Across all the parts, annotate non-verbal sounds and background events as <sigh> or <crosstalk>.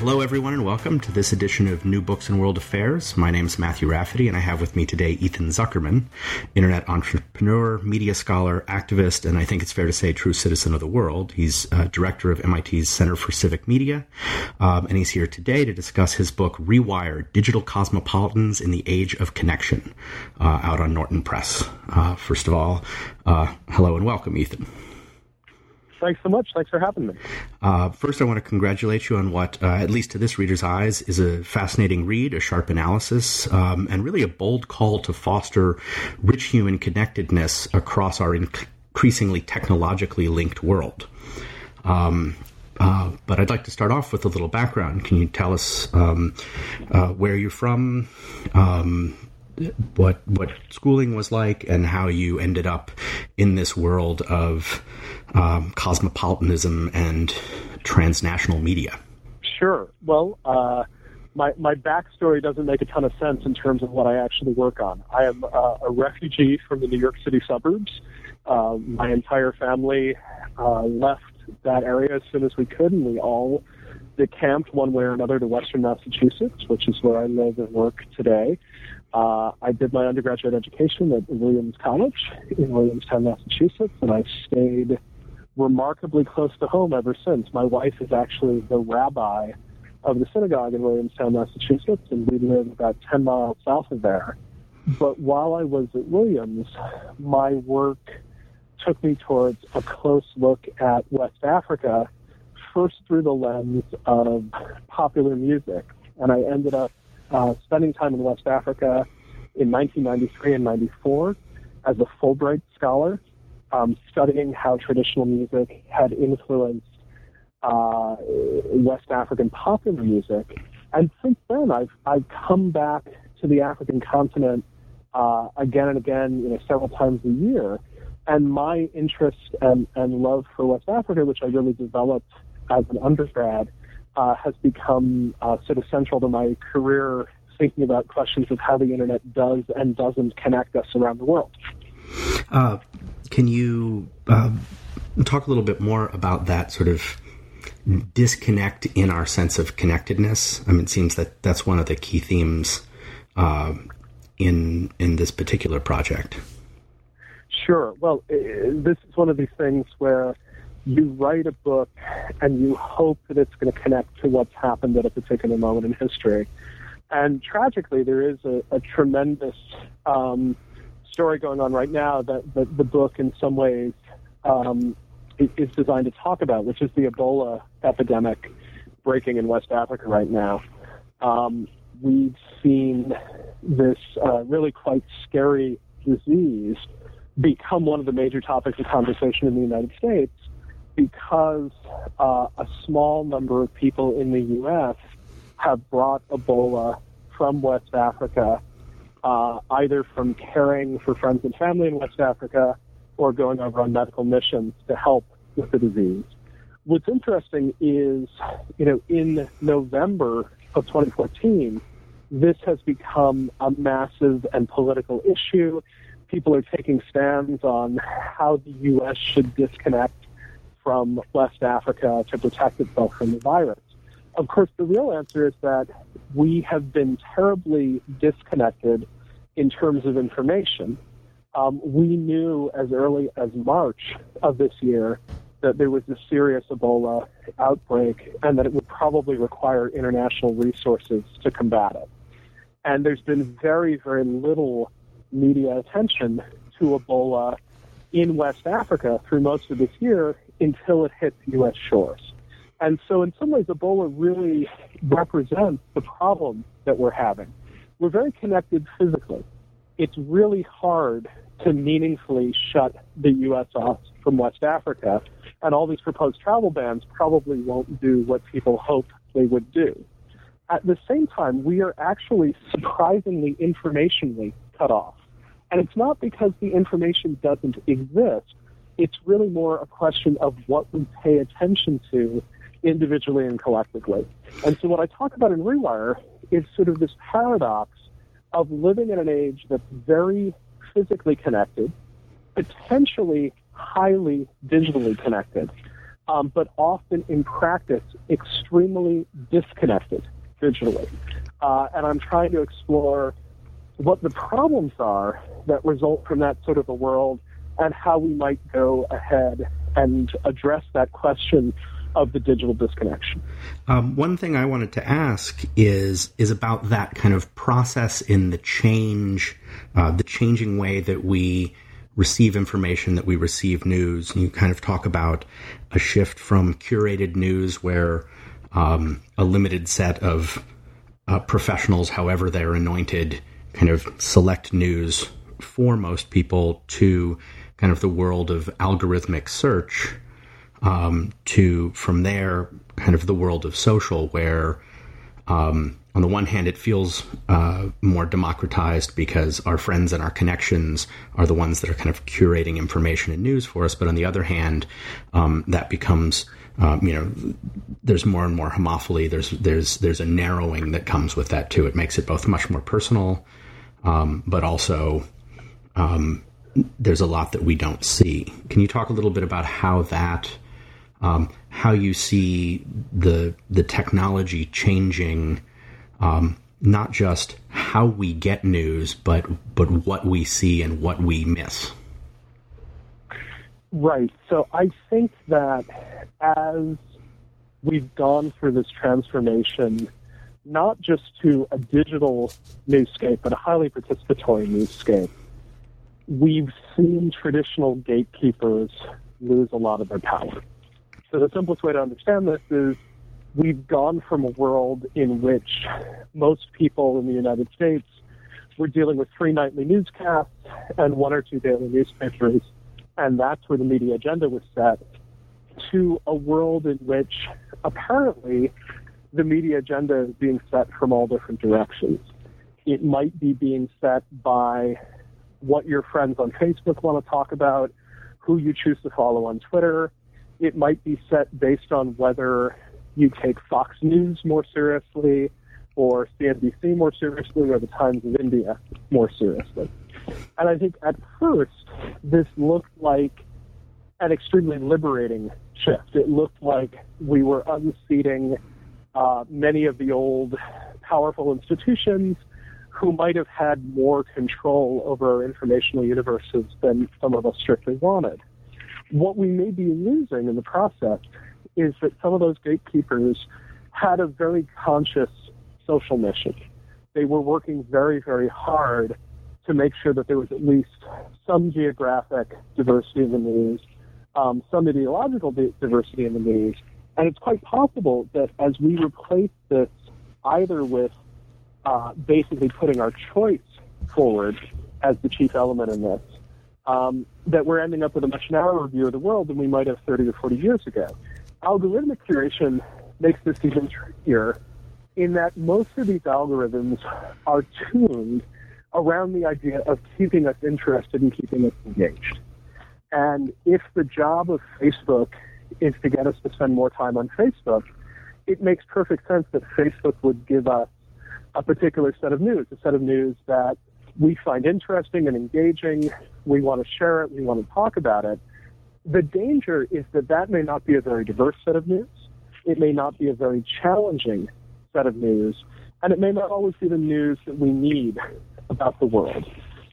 Hello, everyone, and welcome to this edition of New Books and World Affairs. My name is Matthew Rafferty, and I have with me today Ethan Zuckerman, internet entrepreneur, media scholar, activist, and I think it's fair to say true citizen of the world. He's uh, director of MIT's Center for Civic Media, um, and he's here today to discuss his book, Rewired Digital Cosmopolitans in the Age of Connection, uh, out on Norton Press. Uh, first of all, uh, hello and welcome, Ethan. Thanks so much. Thanks for having me. Uh, first, I want to congratulate you on what, uh, at least to this reader's eyes, is a fascinating read, a sharp analysis, um, and really a bold call to foster rich human connectedness across our increasingly technologically linked world. Um, uh, but I'd like to start off with a little background. Can you tell us um, uh, where you're from, um, what what schooling was like, and how you ended up in this world of um, cosmopolitanism and transnational media? Sure. Well, uh, my my backstory doesn't make a ton of sense in terms of what I actually work on. I am uh, a refugee from the New York City suburbs. Uh, my entire family uh, left that area as soon as we could, and we all decamped one way or another to Western Massachusetts, which is where I live and work today. Uh, I did my undergraduate education at Williams College in Williamstown, Massachusetts, and I've stayed remarkably close to home ever since. My wife is actually the rabbi of the synagogue in Williamstown, Massachusetts, and we live about 10 miles south of there. But while I was at Williams, my work took me towards a close look at West Africa, first through the lens of popular music. And I ended up uh, spending time in West Africa in 1993 and 94 as a Fulbright scholar um, studying how traditional music had influenced uh, West African popular music. And since then, I've I've come back to the African continent uh, again and again, you know, several times a year. And my interest and, and love for West Africa, which I really developed as an undergrad, uh, has become uh, sort of central to my career, thinking about questions of how the internet does and doesn't connect us around the world. Uh, can you uh, talk a little bit more about that sort of disconnect in our sense of connectedness? I mean, it seems that that's one of the key themes uh, in in this particular project. Sure. Well, this is one of these things where you write a book and you hope that it's going to connect to what's happened at a particular moment in history. And tragically, there is a, a tremendous um, story going on right now that, that the book, in some ways, um, is designed to talk about, which is the Ebola epidemic breaking in West Africa right now. Um, we've seen this uh, really quite scary disease become one of the major topics of conversation in the United States because uh, a small number of people in the U.S. have brought Ebola from West Africa uh, either from caring for friends and family in West Africa or going over on medical missions to help with the disease. What's interesting is, you know, in November of 2014, this has become a massive and political issue. People are taking stands on how the U.S. should disconnect from West Africa to protect itself from the virus. Of course, the real answer is that we have been terribly disconnected in terms of information. Um, we knew as early as March of this year that there was a serious Ebola outbreak and that it would probably require international resources to combat it. And there's been very, very little media attention to Ebola in West Africa through most of this year until it hit U.S. shores. And so, in some ways, Ebola really represents the problem that we're having. We're very connected physically. It's really hard to meaningfully shut the U.S. off from West Africa. And all these proposed travel bans probably won't do what people hope they would do. At the same time, we are actually surprisingly informationally cut off. And it's not because the information doesn't exist. It's really more a question of what we pay attention to individually and collectively. And so what I talk about in Rewire is sort of this paradox of living in an age that's very physically connected, potentially highly digitally connected, um, but often in practice extremely disconnected digitally. Uh, and I'm trying to explore what the problems are that result from that sort of a world and how we might go ahead and address that question of the digital disconnection. Um, one thing I wanted to ask is is about that kind of process in the change, uh, the changing way that we receive information, that we receive news. You kind of talk about a shift from curated news, where um, a limited set of uh, professionals, however they're anointed, kind of select news for most people, to kind of the world of algorithmic search um, to from there kind of the world of social where um, on the one hand it feels uh, more democratized because our friends and our connections are the ones that are kind of curating information and news for us. But on the other hand um, that becomes um, you know there's more and more homophily. There's there's there's a narrowing that comes with that too. It makes it both much more personal um, but also um, there's a lot that we don't see can you talk a little bit about how that um, how you see the the technology changing, um, not just how we get news, but but what we see and what we miss. Right. So I think that as we've gone through this transformation, not just to a digital newscape, but a highly participatory newscape, we've seen traditional gatekeepers lose a lot of their power. So the simplest way to understand this is we've gone from a world in which most people in the United States were dealing with three nightly newscasts and one or two daily newspapers, and that's where the media agenda was set, to a world in which apparently the media agenda is being set from all different directions. It might be being set by what your friends on Facebook want to talk about, who you choose to follow on Twitter, it might be set based on whether you take Fox News more seriously or CNBC more seriously or the Times of India more seriously. And I think at first, this looked like an extremely liberating shift. It looked like we were unseating uh, many of the old powerful institutions who might have had more control over our informational universes than some of us strictly wanted what we may be losing in the process is that some of those gatekeepers had a very conscious social mission. They were working very, very hard to make sure that there was at least some geographic diversity in the news, um, some ideological diversity in the news. And it's quite possible that as we replace this either with uh, basically putting our choice forward as the chief element in this, um, that we're ending up with a much narrower view of the world than we might have 30 or 40 years ago. Algorithmic curation makes this even trickier in that most of these algorithms are tuned around the idea of keeping us interested and keeping us engaged. And if the job of Facebook is to get us to spend more time on Facebook, it makes perfect sense that Facebook would give us a particular set of news, a set of news that we find interesting and engaging. We want to share it. We want to talk about it. The danger is that that may not be a very diverse set of news. It may not be a very challenging set of news. And it may not always be the news that we need about the world.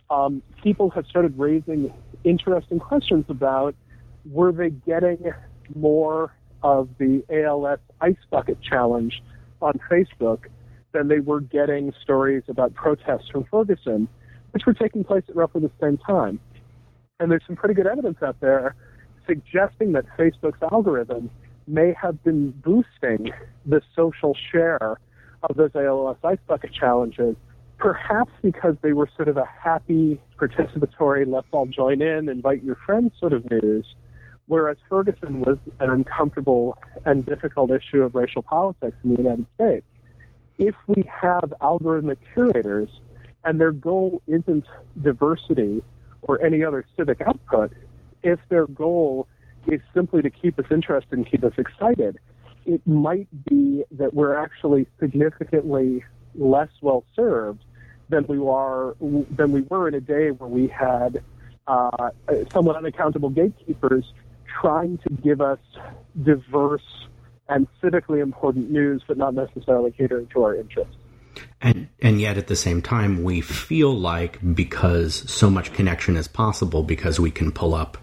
Um, people have started raising interesting questions about were they getting more of the ALS ice bucket challenge on Facebook than they were getting stories about protests from Ferguson, which were taking place at roughly the same time. And there's some pretty good evidence out there suggesting that Facebook's algorithm may have been boosting the social share of those ALS Ice Bucket challenges perhaps because they were sort of a happy, participatory, let's all join in, invite your friends sort of news, whereas Ferguson was an uncomfortable and difficult issue of racial politics in the United States. If we have algorithmic curators and their goal isn't diversity or any other civic output, if their goal is simply to keep us interested and keep us excited, it might be that we're actually significantly less well served than we are than we were in a day where we had uh, somewhat unaccountable gatekeepers trying to give us diverse and civically important news, but not necessarily catering to our interests. And and yet at the same time, we feel like because so much connection is possible, because we can pull up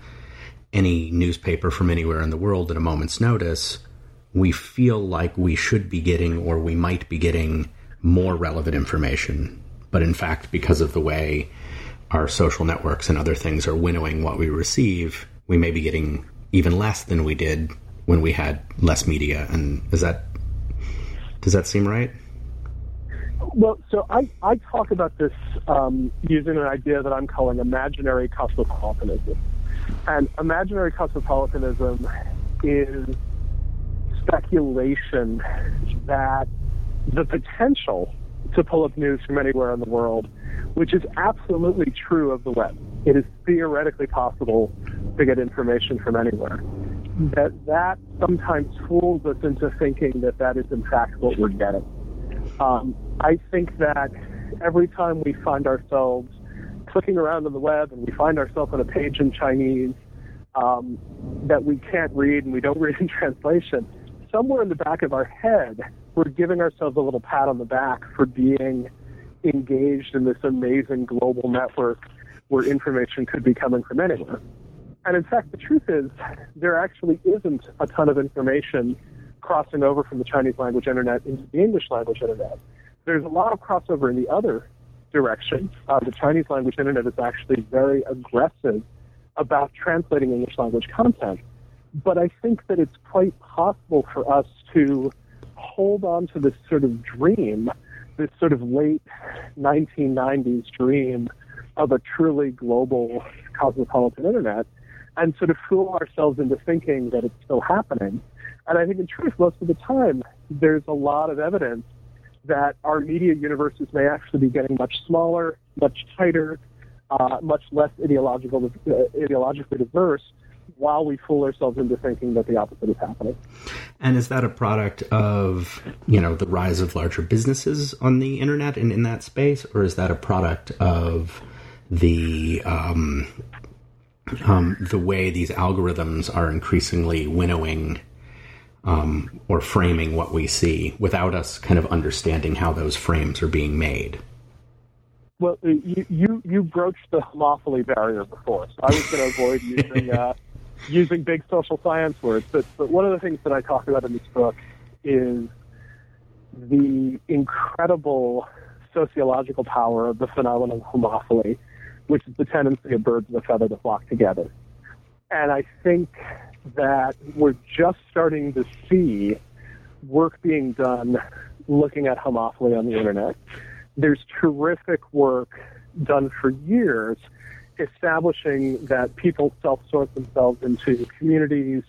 any newspaper from anywhere in the world at a moment's notice, we feel like we should be getting or we might be getting more relevant information. But in fact, because of the way our social networks and other things are winnowing what we receive, we may be getting even less than we did when we had less media. And is that does that seem right? Well, so I, I talk about this um, using an idea that I'm calling imaginary cosmopolitanism. And imaginary cosmopolitanism is speculation that the potential to pull up news from anywhere in the world, which is absolutely true of the web. It is theoretically possible to get information from anywhere. That that sometimes fools us into thinking that that is in fact what we're getting. Um, I think that every time we find ourselves clicking around on the web and we find ourselves on a page in Chinese um, that we can't read and we don't <laughs> read in translation, somewhere in the back of our head, we're giving ourselves a little pat on the back for being engaged in this amazing global network where information could be coming from anywhere. And in fact, the truth is, there actually isn't a ton of information crossing over from the Chinese language internet into the English language internet. There's a lot of crossover in the other direction. Uh, the Chinese language internet is actually very aggressive about translating English language content. But I think that it's quite possible for us to hold on to this sort of dream, this sort of late 1990s dream of a truly global cosmopolitan internet and sort of fool ourselves into thinking that it's still happening. And I think in truth, most of the time, there's a lot of evidence that our media universes may actually be getting much smaller, much tighter, uh, much less ideological, uh, ideologically diverse, while we fool ourselves into thinking that the opposite is happening. And is that a product of you know the rise of larger businesses on the internet and in that space, or is that a product of the um, um, the way these algorithms are increasingly winnowing um, or framing what we see without us kind of understanding how those frames are being made? Well, you you, you broached the homophily barrier before, so I was going to avoid <laughs> using uh, using big social science words. But but one of the things that I talk about in this book is the incredible sociological power of the phenomenon of homophily, which is the tendency of birds of a feather to flock together. And I think that we're just starting to see work being done looking at homophily on the internet. There's terrific work done for years establishing that people self-sort themselves into communities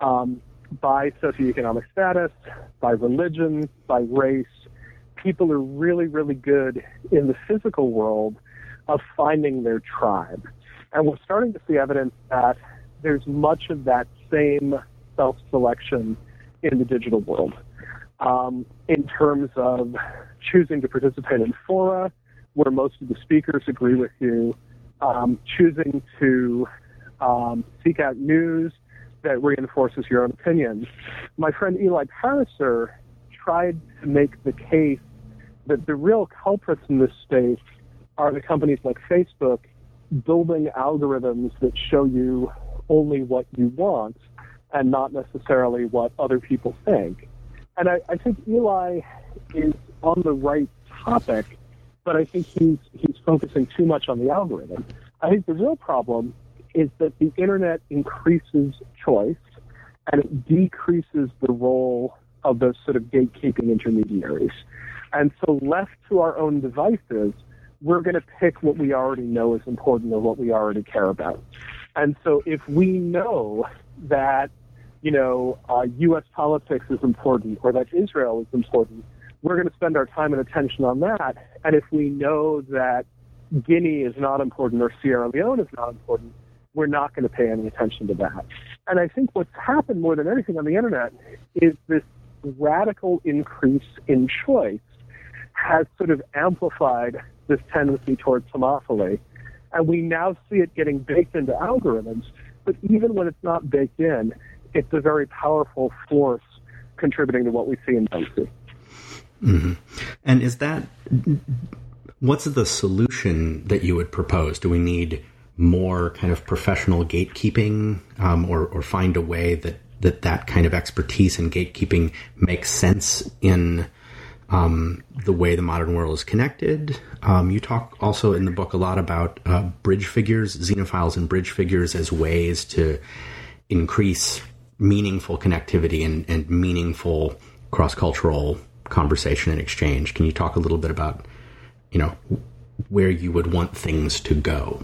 um, by socioeconomic status, by religion, by race. People are really, really good in the physical world of finding their tribe. And we're starting to see evidence that there's much of that same self-selection in the digital world. Um, in terms of choosing to participate in fora, where most of the speakers agree with you, um, choosing to um, seek out news that reinforces your own opinions. My friend Eli Pariser tried to make the case that the real culprits in this space are the companies like Facebook building algorithms that show you only what you want and not necessarily what other people think. And I, I think Eli is on the right topic, but I think he's he's focusing too much on the algorithm. I think the real problem is that the internet increases choice and it decreases the role of those sort of gatekeeping intermediaries. And so, left to our own devices, we're going to pick what we already know is important or what we already care about. And so, if we know that, you know, uh, U.S. politics is important or that Israel is important, we're going to spend our time and attention on that. And if we know that Guinea is not important or Sierra Leone is not important, we're not going to pay any attention to that. And I think what's happened more than anything on the internet is this radical increase in choice has sort of amplified this tendency towards homophily. And we now see it getting baked into algorithms, but even when it's not baked in, it's a very powerful force contributing to what we see in don't. Mm-hmm. And is that what's the solution that you would propose? Do we need more kind of professional gatekeeping, um, or, or find a way that, that that kind of expertise in gatekeeping makes sense in um, the way the modern world is connected. Um, you talk also in the book a lot about uh, bridge figures, xenophiles and bridge figures as ways to increase meaningful connectivity and, and meaningful cross cultural conversation and exchange. Can you talk a little bit about, you know, where you would want things to go?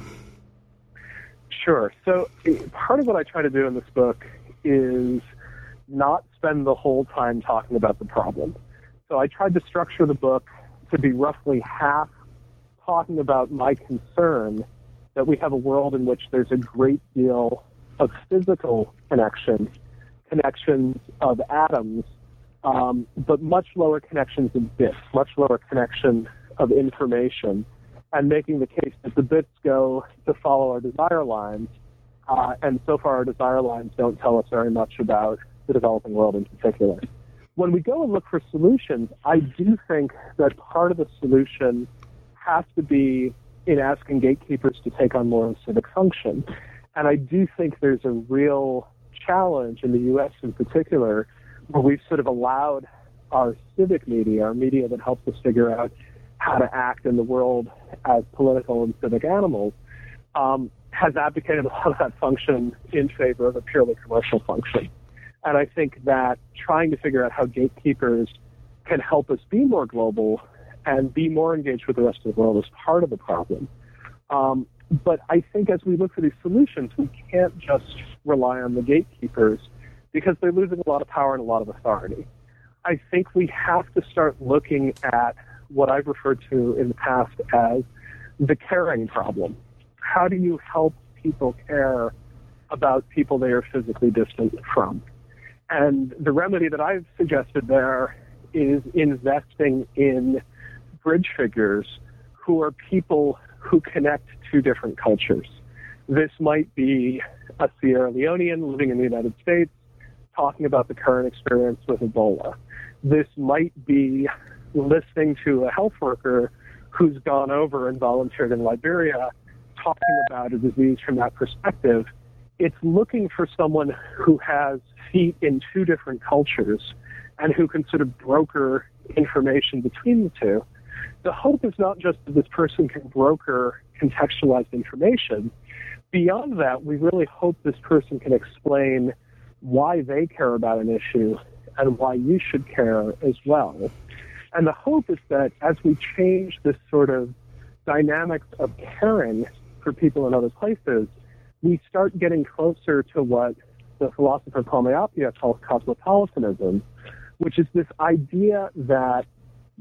Sure. So part of what I try to do in this book is not spend the whole time talking about the problem. So I tried to structure the book to be roughly half talking about my concern that we have a world in which there's a great deal of physical connection, connections of atoms, um, but much lower connections of bits, much lower connection of information and making the case that the bits go to follow our desire lines. Uh, and so far, our desire lines don't tell us very much about the developing world in particular. When we go and look for solutions, I do think that part of the solution has to be in asking gatekeepers to take on more of a civic function. And I do think there's a real challenge in the U.S. in particular, where we've sort of allowed our civic media, our media that helps us figure out how to act in the world as political and civic animals, um, has abdicated a lot of that function in favor of a purely commercial function. And I think that trying to figure out how gatekeepers can help us be more global and be more engaged with the rest of the world is part of the problem. Um, but I think as we look for these solutions, we can't just rely on the gatekeepers because they're losing a lot of power and a lot of authority. I think we have to start looking at what I've referred to in the past as the caring problem. How do you help people care about people they are physically distant from? And the remedy that I've suggested there is investing in bridge figures who are people who connect two different cultures. This might be a Sierra Leonean living in the United States talking about the current experience with Ebola. This might be listening to a health worker who's gone over and volunteered in Liberia talking about a disease from that perspective. It's looking for someone who has feet in two different cultures and who can sort of broker information between the two. The hope is not just that this person can broker contextualized information. Beyond that, we really hope this person can explain why they care about an issue and why you should care as well. And the hope is that as we change this sort of dynamics of caring for people in other places, we start getting closer to what the philosopher Kwame Appiah calls cosmopolitanism, which is this idea that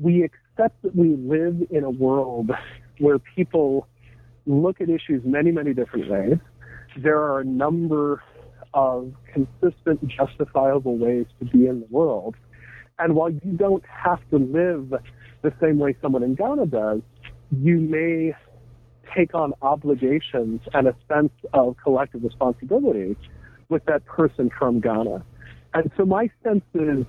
we accept that we live in a world where people look at issues many, many different ways. There are a number of consistent, justifiable ways to be in the world. And while you don't have to live the same way someone in Ghana does, you may take on obligations and a sense of collective responsibility with that person from Ghana. And so my sense is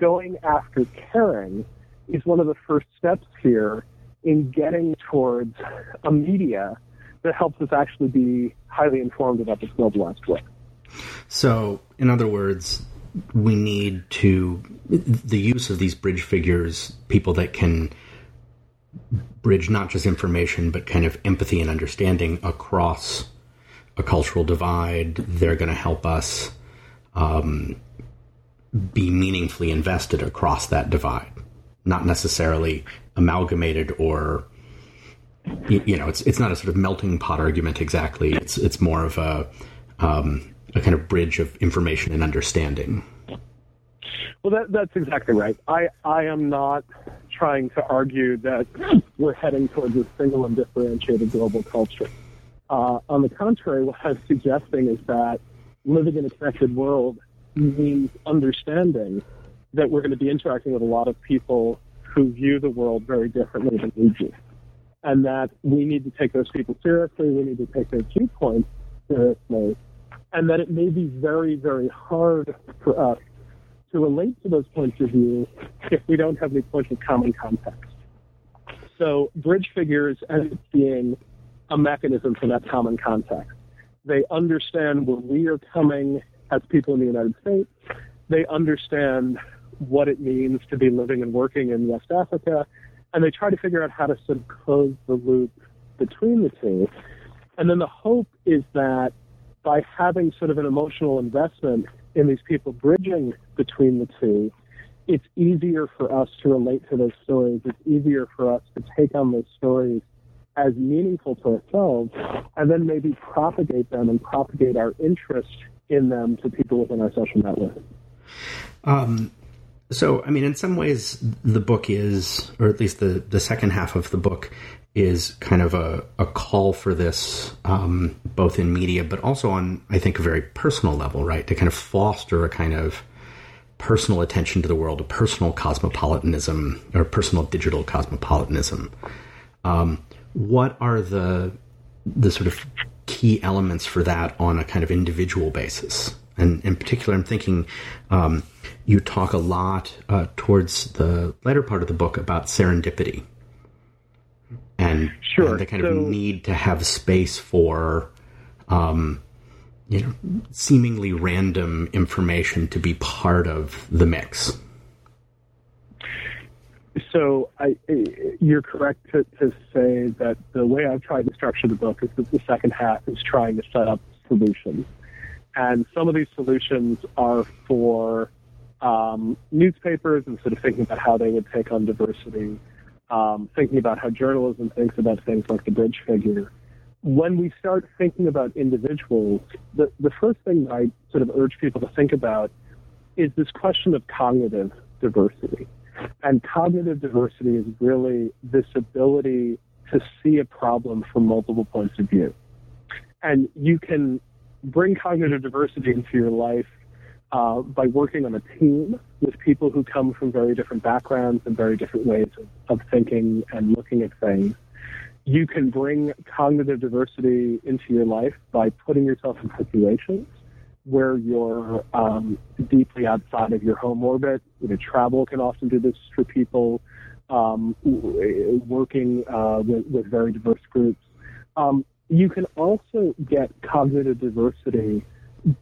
going after caring is one of the first steps here in getting towards a media that helps us actually be highly informed about this globalized world. So, in other words, we need to the use of these bridge figures, people that can bridge not just information but kind of empathy and understanding across a cultural divide. They're going to help us um, be meaningfully invested across that divide, not necessarily amalgamated or you, you, know, it's it's not a sort of melting pot argument exactly. It's it's more of a um, a kind of bridge of information and understanding. Well, that, that's exactly right. I I am not trying to argue that <clears throat> we're heading towards a single and differentiated global culture. Uh, on the contrary, what I'm suggesting is that living in a connected world means understanding that we're going to be interacting with a lot of people who view the world very differently than we do and that we need to take those people seriously, we need to take their viewpoints seriously, and that it may be very, very hard for us to relate to those points of view if we don't have any points of common context. So bridge figures end up being a mechanism for that common context. They understand where we are coming as people in the United States. They understand what it means to be living and working in West Africa and they try to figure out how to sort of close the loop between the two. And then the hope is that by having sort of an emotional investment in these people bridging between the two, it's easier for us to relate to those stories. It's easier for us to take on those stories as meaningful to ourselves and then maybe propagate them and propagate our interest in them to people within our social network. Um, so, I mean, in some ways, the book is, or at least the, the second half of the book, is kind of a, a call for this, um, both in media, but also on, I think, a very personal level, right? To kind of foster a kind of personal attention to the world, a personal cosmopolitanism, or personal digital cosmopolitanism. Um, what are the the sort of key elements for that on a kind of individual basis? And in particular, I'm thinking um, you talk a lot uh, towards the later part of the book about serendipity and, sure. and the kind so, of need to have space for um, you know seemingly random information to be part of the mix. So I, you're correct to, to say that the way I've tried to structure the book is that the second half is trying to set up solutions. And some of these solutions are for um, newspapers and sort of thinking about how they would take on diversity, um, thinking about how journalism thinks about things like the bridge figure. When we start thinking about individuals, the, the first thing I sort of urge people to think about is this question of cognitive diversity. And cognitive diversity is really this ability to see a problem from multiple points of view. And you can bring cognitive diversity into your life uh, by working on a team with people who come from very different backgrounds and very different ways of, of thinking and looking at things. You can bring cognitive diversity into your life by putting yourself in situations where you're um, deeply outside of your home orbit. You know, travel can often do this for people. Um, working uh, with, with, very diverse groups. Um, you can also get cognitive diversity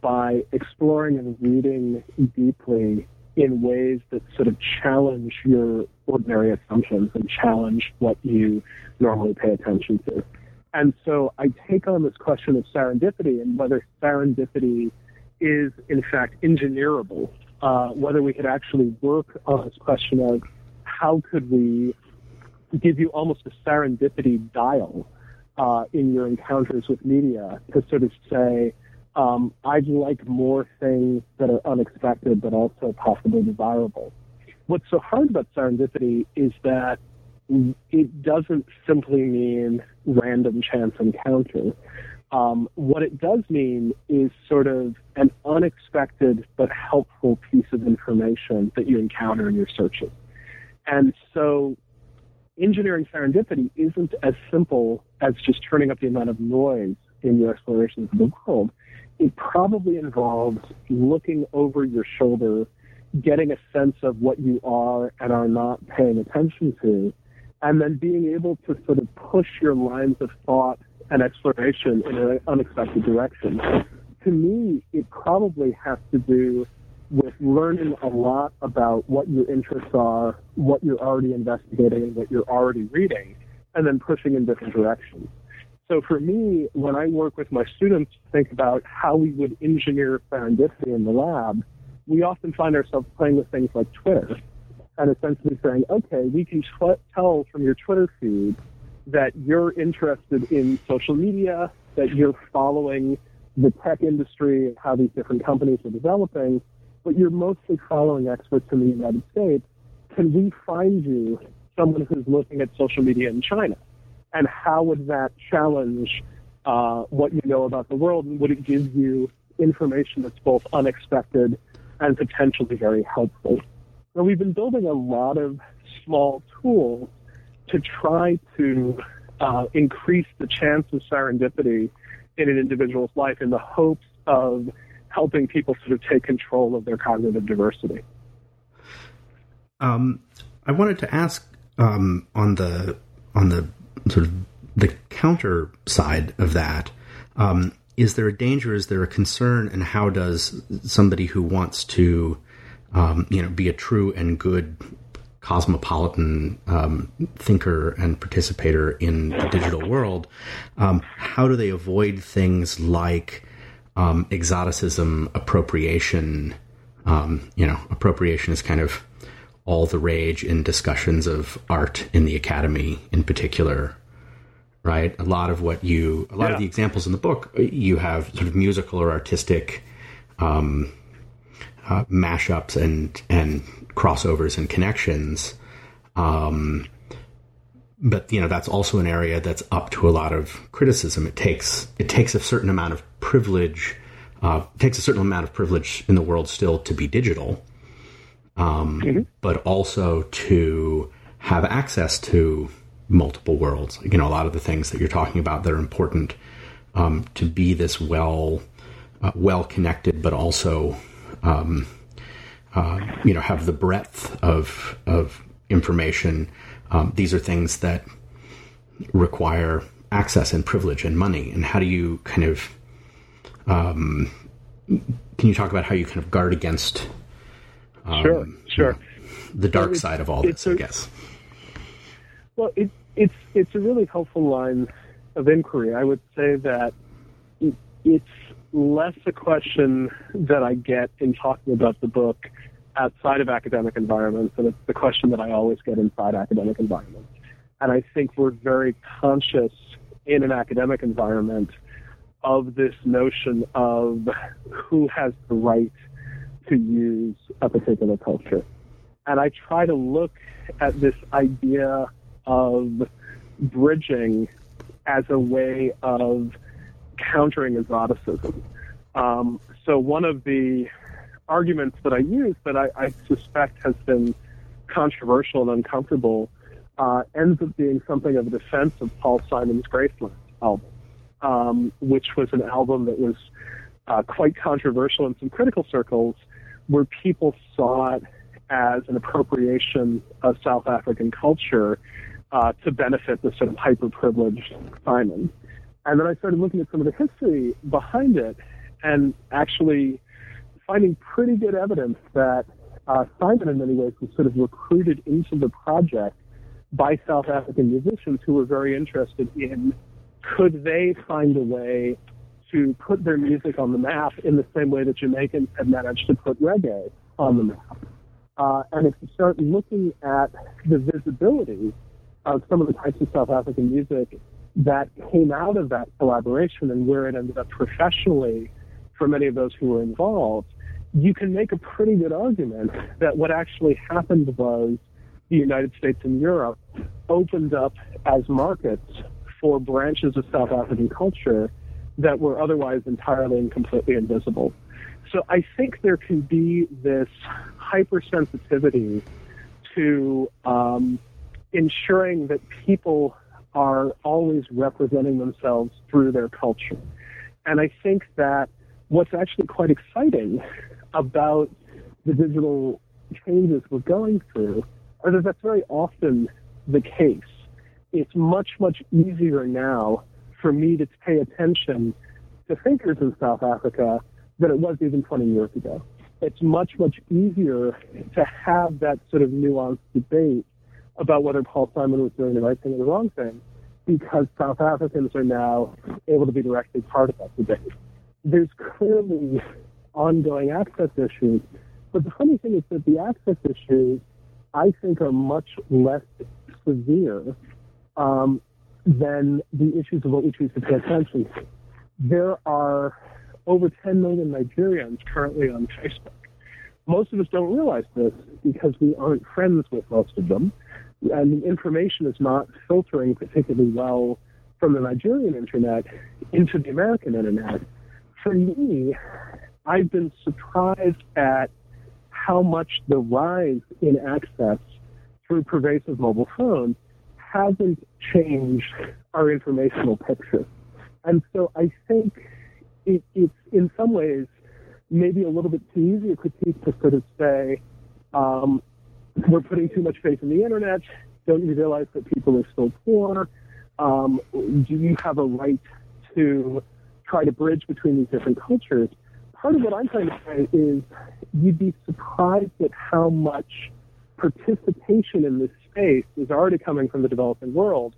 by exploring and reading deeply in ways that sort of challenge your ordinary assumptions and challenge what you normally pay attention to. And so I take on this question of serendipity and whether serendipity is in fact engineerable, uh, whether we could actually work on this question of how could we give you almost a serendipity dial uh, in your encounters with media to sort of say, um, I'd like more things that are unexpected but also possibly desirable. What's so hard about serendipity is that it doesn't simply mean random chance encounter. Um, what it does mean is sort of an unexpected but helpful piece of information that you encounter in your searches. And so engineering serendipity isn't as simple as just turning up the amount of noise in your explorations of the world. It probably involves looking over your shoulder, getting a sense of what you are and are not paying attention to, and then being able to sort of push your lines of thought and exploration in an unexpected direction. To me, it probably has to do with learning a lot about what your interests are, what you're already investigating, what you're already reading, and then pushing in different directions. So for me, when I work with my students to think about how we would engineer serendipity in the lab, we often find ourselves playing with things like Twitter. and essentially saying, okay, we can tw- tell from your Twitter feed that you're interested in social media, that you're following the tech industry and how these different companies are developing, but you're mostly following experts in the United States. Can we find you someone who's looking at social media in China? And how would that challenge uh, what you know about the world? And would it give you information that's both unexpected and potentially very helpful? So we've been building a lot of small tools to try to uh, increase the chance of serendipity in an individual's life in the hopes of helping people sort of take control of their cognitive diversity. Um, I wanted to ask um, on the on the sort of the counter side of that. Um, is there a danger? Is there a concern? And how does somebody who wants to, um, you know, be a true and good cosmopolitan um, thinker and participator in the digital world, um, how do they avoid things like um, exoticism, appropriation? Um, you know, appropriation is kind of all the rage in discussions of art in the academy, in particular. Right, a lot of what you, a lot yeah. of the examples in the book, you have sort of musical or artistic um, uh, mashups and and crossovers and connections. Um, but you know that's also an area that's up to a lot of criticism. It takes it takes a certain amount of privilege. Uh, takes a certain amount of privilege in the world still to be digital, um, mm-hmm. but also to have access to multiple worlds. You know, a lot of the things that you're talking about that are important um, to be this well uh, well connected, but also um, uh, you know have the breadth of of information. Um, these are things that require access and privilege and money. And how do you kind of um, can you talk about how you kind of guard against? Um, sure, sure. The dark well, side of all this, a, I guess. Well, it, it's it's a really helpful line of inquiry. I would say that it, it's less a question that I get in talking about the book outside of academic environments, and it's the question that I always get inside academic environments. And I think we're very conscious in an academic environment of this notion of who has the right to use a particular culture. And I try to look at this idea of bridging as a way of countering exoticism. Um, so one of the arguments that I use that I, I suspect has been controversial and uncomfortable uh, ends up being something of a defense of Paul Simon's Graceland album, um, which was an album that was uh, quite controversial in some critical circles, where people saw it as an appropriation of South African culture uh, to benefit the sort of hyper privileged Simon. And then I started looking at some of the history behind it and actually finding pretty good evidence that uh, Simon, in many ways, was sort of recruited into the project by South African musicians who were very interested in could they find a way to put their music on the map in the same way that Jamaicans had managed to put reggae on the map. Uh, and if you start looking at the visibility of some of the types of South African music that came out of that collaboration and where it ended up professionally for many of those who were involved, you can make a pretty good argument that what actually happened was the United States and Europe opened up as markets for branches of South African culture that were otherwise entirely and completely invisible. So I think there can be this hypersensitivity to um, ensuring that people are always representing themselves through their culture. And I think that what's actually quite exciting about the digital changes we're going through are that that's very often the case. It's much, much easier now for me to pay attention to thinkers in South Africa than it was even 20 years ago. It's much, much easier to have that sort of nuanced debate about whether Paul Simon was doing the right thing or the wrong thing because South Africans are now able to be directly part of that debate. There's clearly ongoing access issues. But the funny thing is that the access issues I think are much less severe um, than the issues of what we choose to pay attention to. There are over 10 million Nigerians currently on Facebook. Most of us don't realize this because we aren't friends with most of them, and the information is not filtering particularly well from the Nigerian internet into the American internet. For me, I've been surprised at how much the rise in access through pervasive mobile phones hasn't changed our informational picture. And so I think it, it's in some ways maybe a little bit too easy a critique to sort of say, um, we're putting too much faith in the internet. Don't you realize that people are still poor? Um, do you have a right to try to bridge between these different cultures? Part of what I'm trying to say is you'd be surprised at how much participation in this is already coming from the developing world,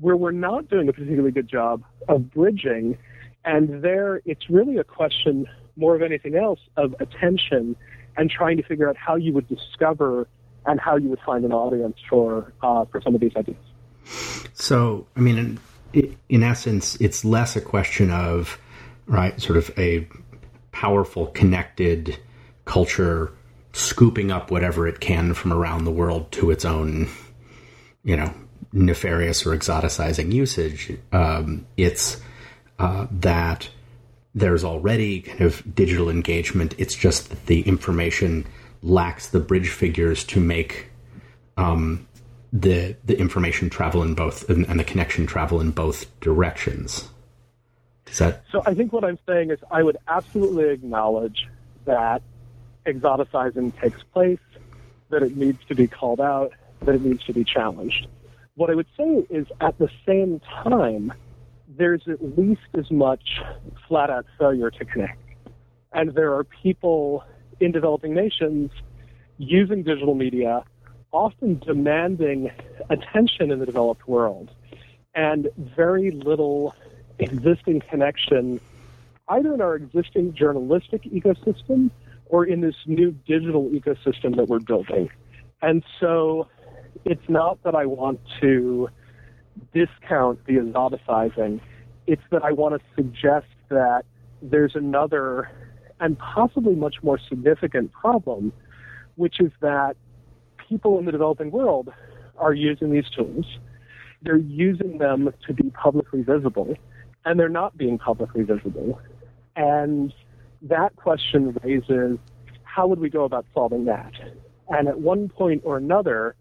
where we're not doing a particularly good job of bridging. And there, it's really a question, more of anything else, of attention and trying to figure out how you would discover and how you would find an audience for uh, for some of these ideas. So, I mean, in, in essence, it's less a question of right, sort of a powerful, connected culture scooping up whatever it can from around the world to its own, you know, nefarious or exoticizing usage. Um, it's uh, that there's already kind of digital engagement. It's just that the information lacks the bridge figures to make um, the the information travel in both and, and the connection travel in both directions. Is that so? I think what I'm saying is I would absolutely acknowledge that exoticizing takes place, that it needs to be called out, that it needs to be challenged. What I would say is at the same time, there's at least as much flat out failure to connect. And there are people in developing nations using digital media, often demanding attention in the developed world, and very little existing connection, either in our existing journalistic ecosystem or in this new digital ecosystem that we're building. And so it's not that I want to discount the exoticizing, it's that I want to suggest that there's another and possibly much more significant problem, which is that people in the developing world are using these tools. They're using them to be publicly visible, and they're not being publicly visible. And that question raises how would we go about solving that? And at one point or another,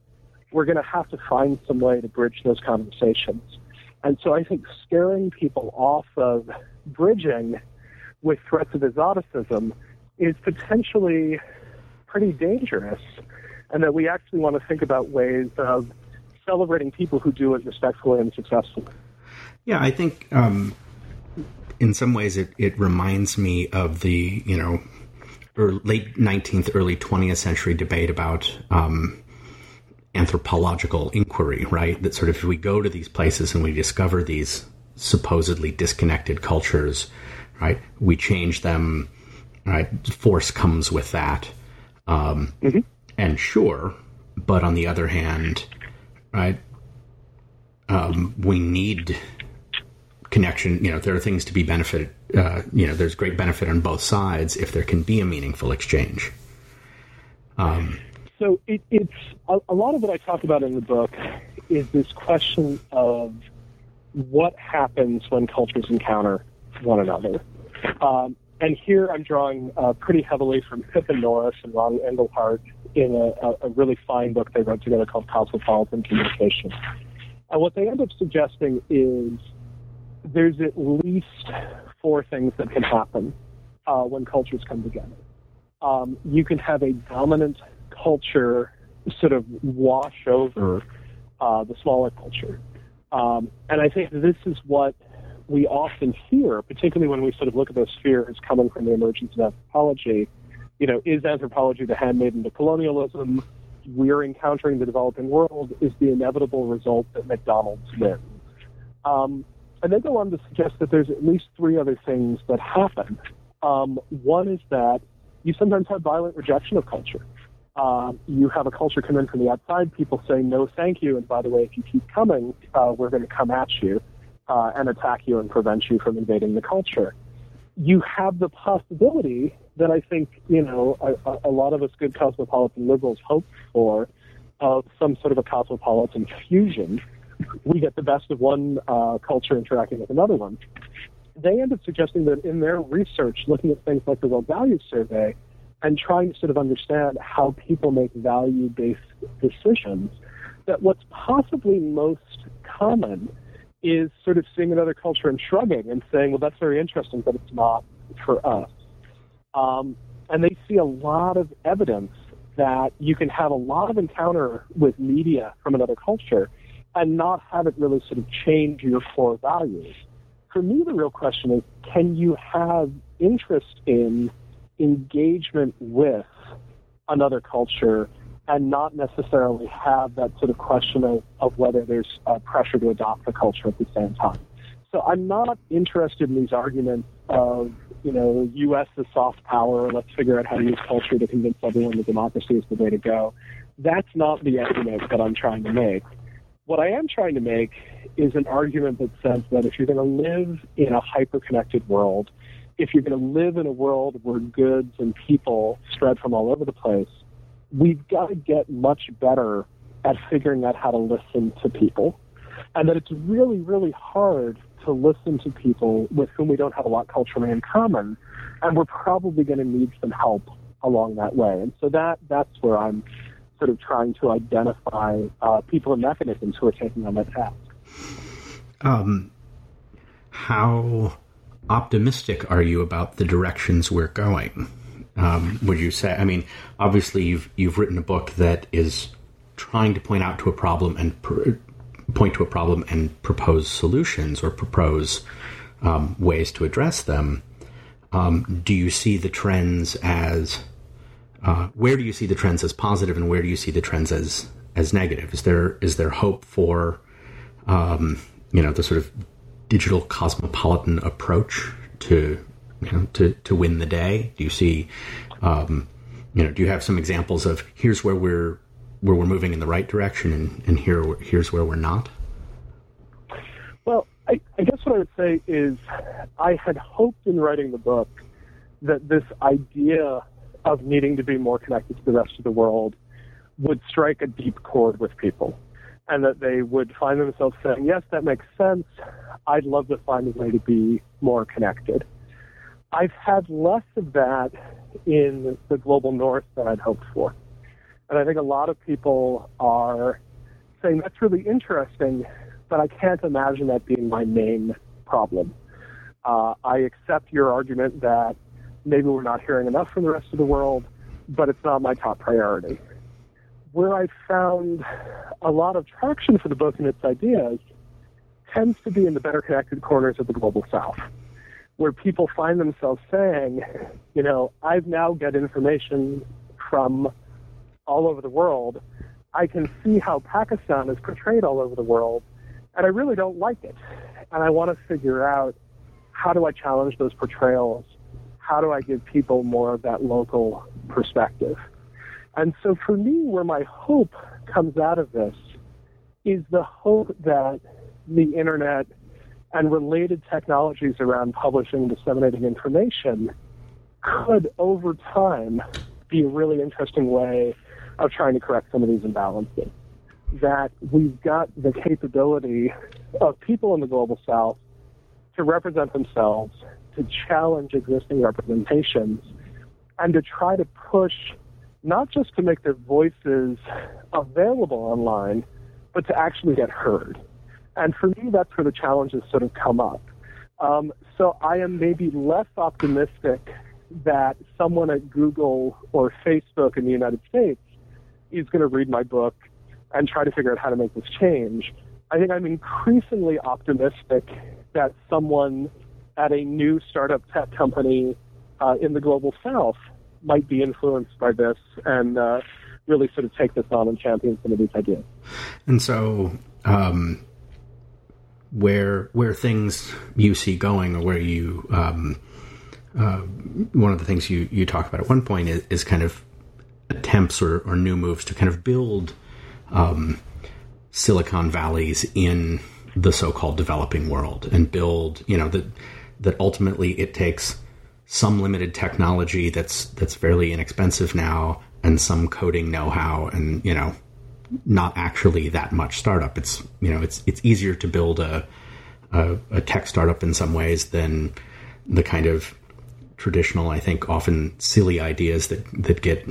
we're going to have to find some way to bridge those conversations. And so I think scaring people off of bridging with threats of exoticism is potentially pretty dangerous, and that we actually want to think about ways of celebrating people who do it respectfully and successfully. Yeah, I think um, in some ways it, it reminds me of the you know late 19th early 20th century debate about um, anthropological inquiry right? That sort of if we go to these places and we discover these supposedly disconnected cultures right we change them right? Force comes with that. Um, mm-hmm. and sure but on the other hand right um, we need connection, you know, there are things to be benefited. Uh, you know, there's great benefit on both sides if there can be a meaningful exchange. Um, so it, it's a, a, lot of what I talk about in the book is this question of what happens when cultures encounter one another. Um, and here I'm drawing uh, pretty heavily from Pippa Norris and Ron Inglehart in a, a, really fine book they wrote together called Cosmopolitan Communication. And what they end up suggesting is there's at least four things that can happen uh, when cultures come together. Um, you can have a dominant culture sort of wash over uh, the smaller culture. Um, and I think this is what we often hear, particularly when we sort of look at those fears coming from the emergence of anthropology. You know, is anthropology the handmaiden to colonialism? We're encountering the developing world is the inevitable result that McDonald's wins. Um, and they go on to suggest that there's at least three other things that happen. Um, one is that you sometimes have violent rejection of culture. uh, you have a culture come in from the outside, people say no, thank you, and by the way, if you keep coming, uh, we're going to come at you uh, and attack you and prevent you from invading the culture. You have the possibility that I think you know a, a lot of us good cosmopolitan liberals hope for of some sort of a cosmopolitan fusion. We get the best of one uh, culture interacting with another one. They end up suggesting that in their research, looking at things like the World Values Survey, and trying to sort of understand how people make value based decisions, that what's possibly most common is sort of seeing another culture and shrugging and saying, well, that's very interesting, but it's not for us. Um, and they see a lot of evidence that you can have a lot of encounter with media from another culture and not have it really sort of change your core values. For me, the real question is can you have interest in engagement with another culture and not necessarily have that sort of question of, of whether there's uh, pressure to adopt the culture at the same time. So I'm not interested in these arguments of, you know, U.S. is soft power, let's figure out how to use culture to convince everyone that democracy is the way to go. That's not the argument that I'm trying to make. What I am trying to make is an argument that says that if you're going to live in a hyper-connected world, if you're going to live in a world where goods and people spread from all over the place, we've got to get much better at figuring out how to listen to people. And that it's really, really hard to listen to people with whom we don't have a lot culturally in common. And we're probably going to need some help along that way. And so that that's where I'm sort of trying to identify uh, people and mechanisms who are taking on that task. Um, how optimistic are you about the directions we're going? Um, would you say? I mean, obviously, you've you've written a book that is trying to point out to a problem and pr- point to a problem and propose solutions or propose um, ways to address them. Um, do you see the trends as uh, where do you see the trends as positive and where do you see the trends as as negative? Is there is there hope for um, you know the sort of digital cosmopolitan approach to you know to to win the day? Do you see um, you know do you have some examples of here's where we're where we're moving in the right direction and, and here here's where we're not? Well, I, I guess what I would say is I had hoped in writing the book that this idea of needing to be more connected to the rest of the world would strike a deep chord with people and that they would find themselves saying, yes, that makes sense. I'd love to find a way to be more connected. I've had less of that in the global north than I'd hoped for. And I think a lot of people are saying that's really interesting, but I can't imagine that being my main problem. Uh, I accept your argument that maybe we're not hearing enough from the rest of the world, but it's not my top priority. Where I found a lot of traction for the book and its ideas tends to be in the better connected corners of the global south, where people find themselves saying, you know, I've now got information from all over the world. I can see how Pakistan is portrayed all over the world, and I really don't like it. And I want to figure out how do I challenge those portrayals how do I give people more of that local perspective? And so for me, where my hope comes out of this is the hope that the internet and related technologies around publishing and disseminating information could over time be a really interesting way of trying to correct some of these imbalances. That we've got the capability of people in the global south to represent themselves to challenge existing representations and to try to push not just to make their voices available online, but to actually get heard. And for me, that's where the challenges sort of come up. Um, so I am maybe less optimistic that someone at Google or Facebook in the United States is going to read my book and try to figure out how to make this change. I think I'm increasingly optimistic that someone at a new startup tech company uh, in the global south might be influenced by this and uh, really sort of take this on and champion some of these ideas. And so, um, where where things you see going, or where you um, uh, one of the things you you talk about at one point is, is kind of attempts or, or new moves to kind of build um, Silicon Valleys in the so-called developing world and build, you know, that that ultimately it takes some limited technology that's that's fairly inexpensive now and some coding know-how and you know not actually that much startup. It's you know it's it's easier to build a a, a tech startup in some ways than the kind of traditional, I think, often silly ideas that that get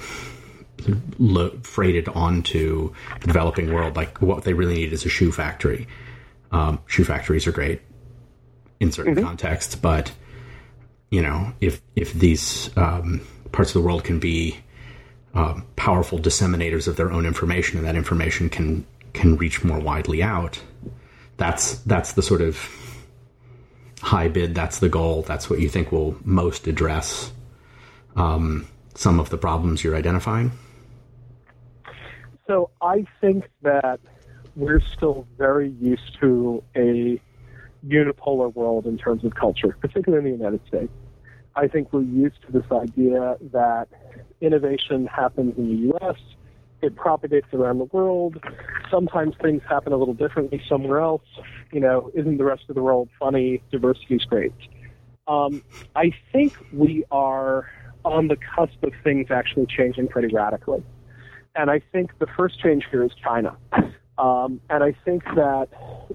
lo- freighted onto the developing world. Like what they really need is a shoe factory. Um, shoe factories are great in certain mm-hmm. contexts, but you know, if if these um, parts of the world can be uh, powerful disseminators of their own information, and that information can can reach more widely out, that's that's the sort of high bid. That's the goal. That's what you think will most address um, some of the problems you're identifying. So I think that we're still very used to a unipolar world in terms of culture, particularly in the United States. I think we're used to this idea that innovation happens in the U.S., it propagates around the world. Sometimes things happen a little differently somewhere else. You know, isn't the rest of the world funny? Diversity is great. Um, I think we are on the cusp of things actually changing pretty radically. And I think the first change here is China. Um, and I think that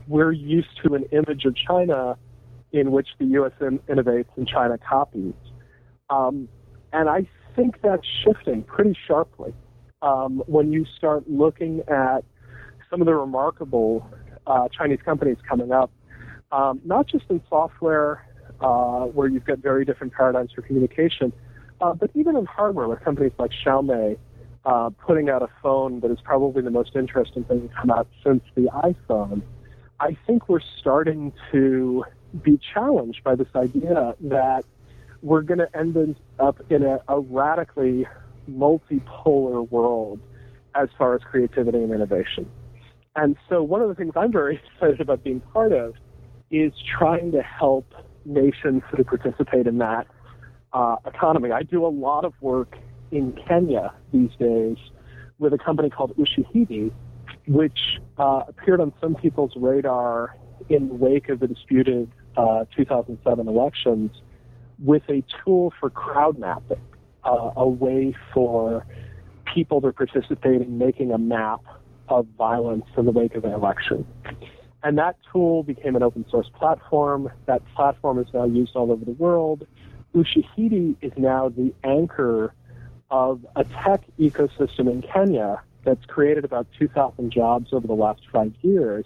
we're used to an image of China in which the U.S. In- innovates and China copies. Um, and I think that's shifting pretty sharply um, when you start looking at some of the remarkable uh, Chinese companies coming up, um, not just in software, uh, where you've got very different paradigms for communication, uh, but even in hardware, with companies like Xiaomi uh, putting out a phone that is probably the most interesting thing to come out since the iPhone. I think we're starting to be challenged by this idea that we're going to end up in a, a radically multipolar world as far as creativity and innovation. And so one of the things I'm very <laughs> excited about being part of is trying to help nations of participate in that uh, economy. I do a lot of work in Kenya these days with a company called Ushahidi, which uh, appeared on some people's radar in the wake of the disputed uh, 2007 elections with a tool for crowd mapping uh, a way for people to participate in making a map of violence in the wake of an election. And that tool became an open source platform. That platform is now used all over the world. Ushahidi is now the anchor of a tech ecosystem in Kenya that's created about 2,000 jobs over the last five years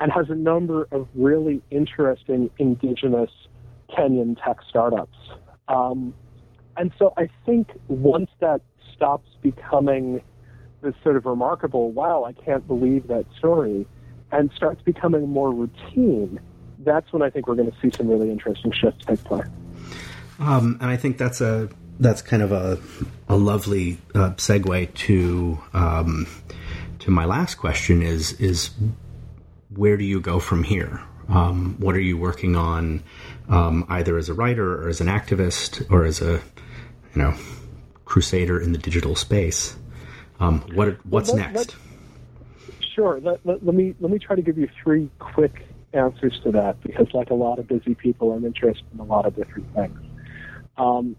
and has a number of really interesting indigenous Kenyan tech startups. Um, and so I think once that stops becoming this sort of remarkable, wow, I can't believe that story, and starts becoming more routine, that's when I think we're going to see some really interesting shifts take place. Um, and I think that's a that's kind of a a lovely uh, segue to um, to my last question is is where do you go from here? Um, what are you working on, um, either as a writer or as an activist or as a you know, crusader in the digital space. Um, what what's well, let, next? Let, sure. Let, let, let, me let me try to give you three quick answers to that because, like a lot of busy people, I'm interested in a lot of different things. Um,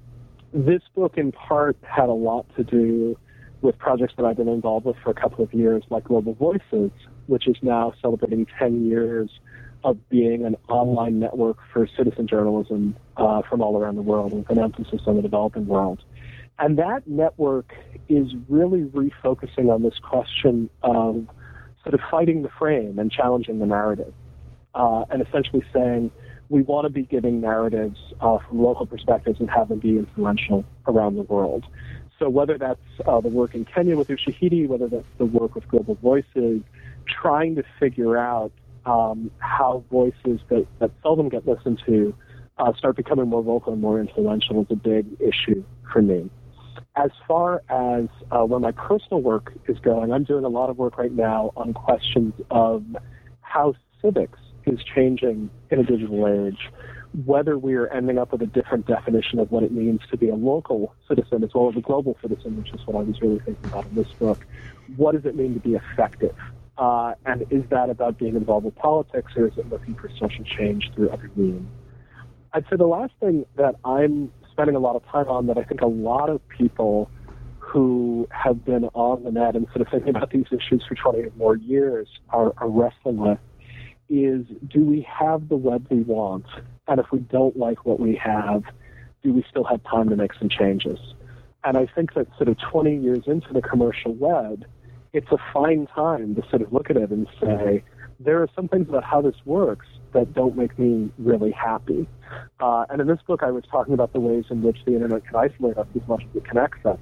this book, in part, had a lot to do with projects that I've been involved with for a couple of years, like Global Voices, which is now celebrating 10 years of being an online network for citizen journalism uh, from all around the world with an emphasis on the developing world. And that network is really refocusing on this question of sort of fighting the frame and challenging the narrative, uh, and essentially saying we want to be giving narratives uh, from local perspectives and have them be influential around the world. So whether that's uh, the work in Kenya with Ushahidi, whether that's the work with Global Voices, trying to figure out um, how voices that, that seldom get listened to uh, start becoming more vocal and more influential is a big issue for me. As far as uh, where my personal work is going, I'm doing a lot of work right now on questions of how civics is changing in a digital age, whether we are ending up with a different definition of what it means to be a local citizen as well as a global citizen, which is what I was really thinking about in this book. What does it mean to be effective? Uh, and is that about being involved with politics or is it looking for social change through other means? I'd say the last thing that I'm spending a lot of time on that I think a lot of people who have been on the net and sort of thinking about these issues for 20 or more years are, are wrestling with is do we have the web we want? And if we don't like what we have, do we still have time to make some changes? And I think that sort of 20 years into the commercial web, it's a fine time to sort of look at it and say, there are some things about how this works that don't make me really happy. Uh, and in this book, I was talking about the ways in which the internet can isolate us as much as it connects us.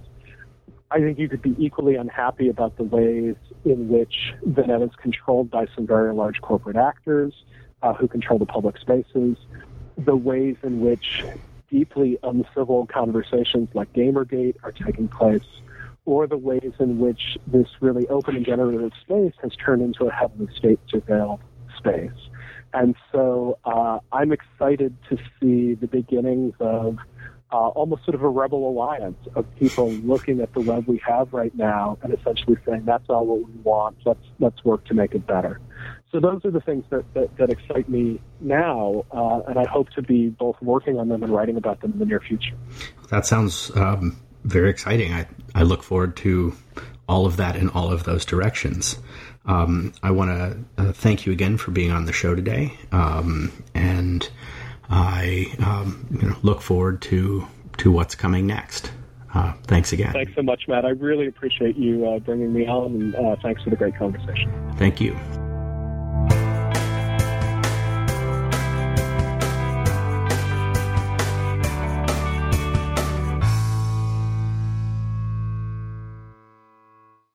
I think you could be equally unhappy about the ways in which the net is controlled by some very large corporate actors uh, who control the public spaces, the ways in which deeply uncivil conversations like Gamergate are taking place, or the ways in which this really open and generative space has turned into a heavily state surveilled space. And so uh, I'm excited to see the beginnings of uh, almost sort of a rebel alliance of people looking at the web we have right now and essentially saying that's all what we want. Let's let's work to make it better. So those are the things that that, that excite me now, uh, and I hope to be both working on them and writing about them in the near future. That sounds um, very exciting. I I look forward to all of that in all of those directions. Um, I want to uh, thank you again for being on the show today, um, and I um, you know, look forward to to what's coming next. Uh, thanks again. Thanks so much, Matt. I really appreciate you uh, bringing me on, and uh, thanks for the great conversation. Thank you.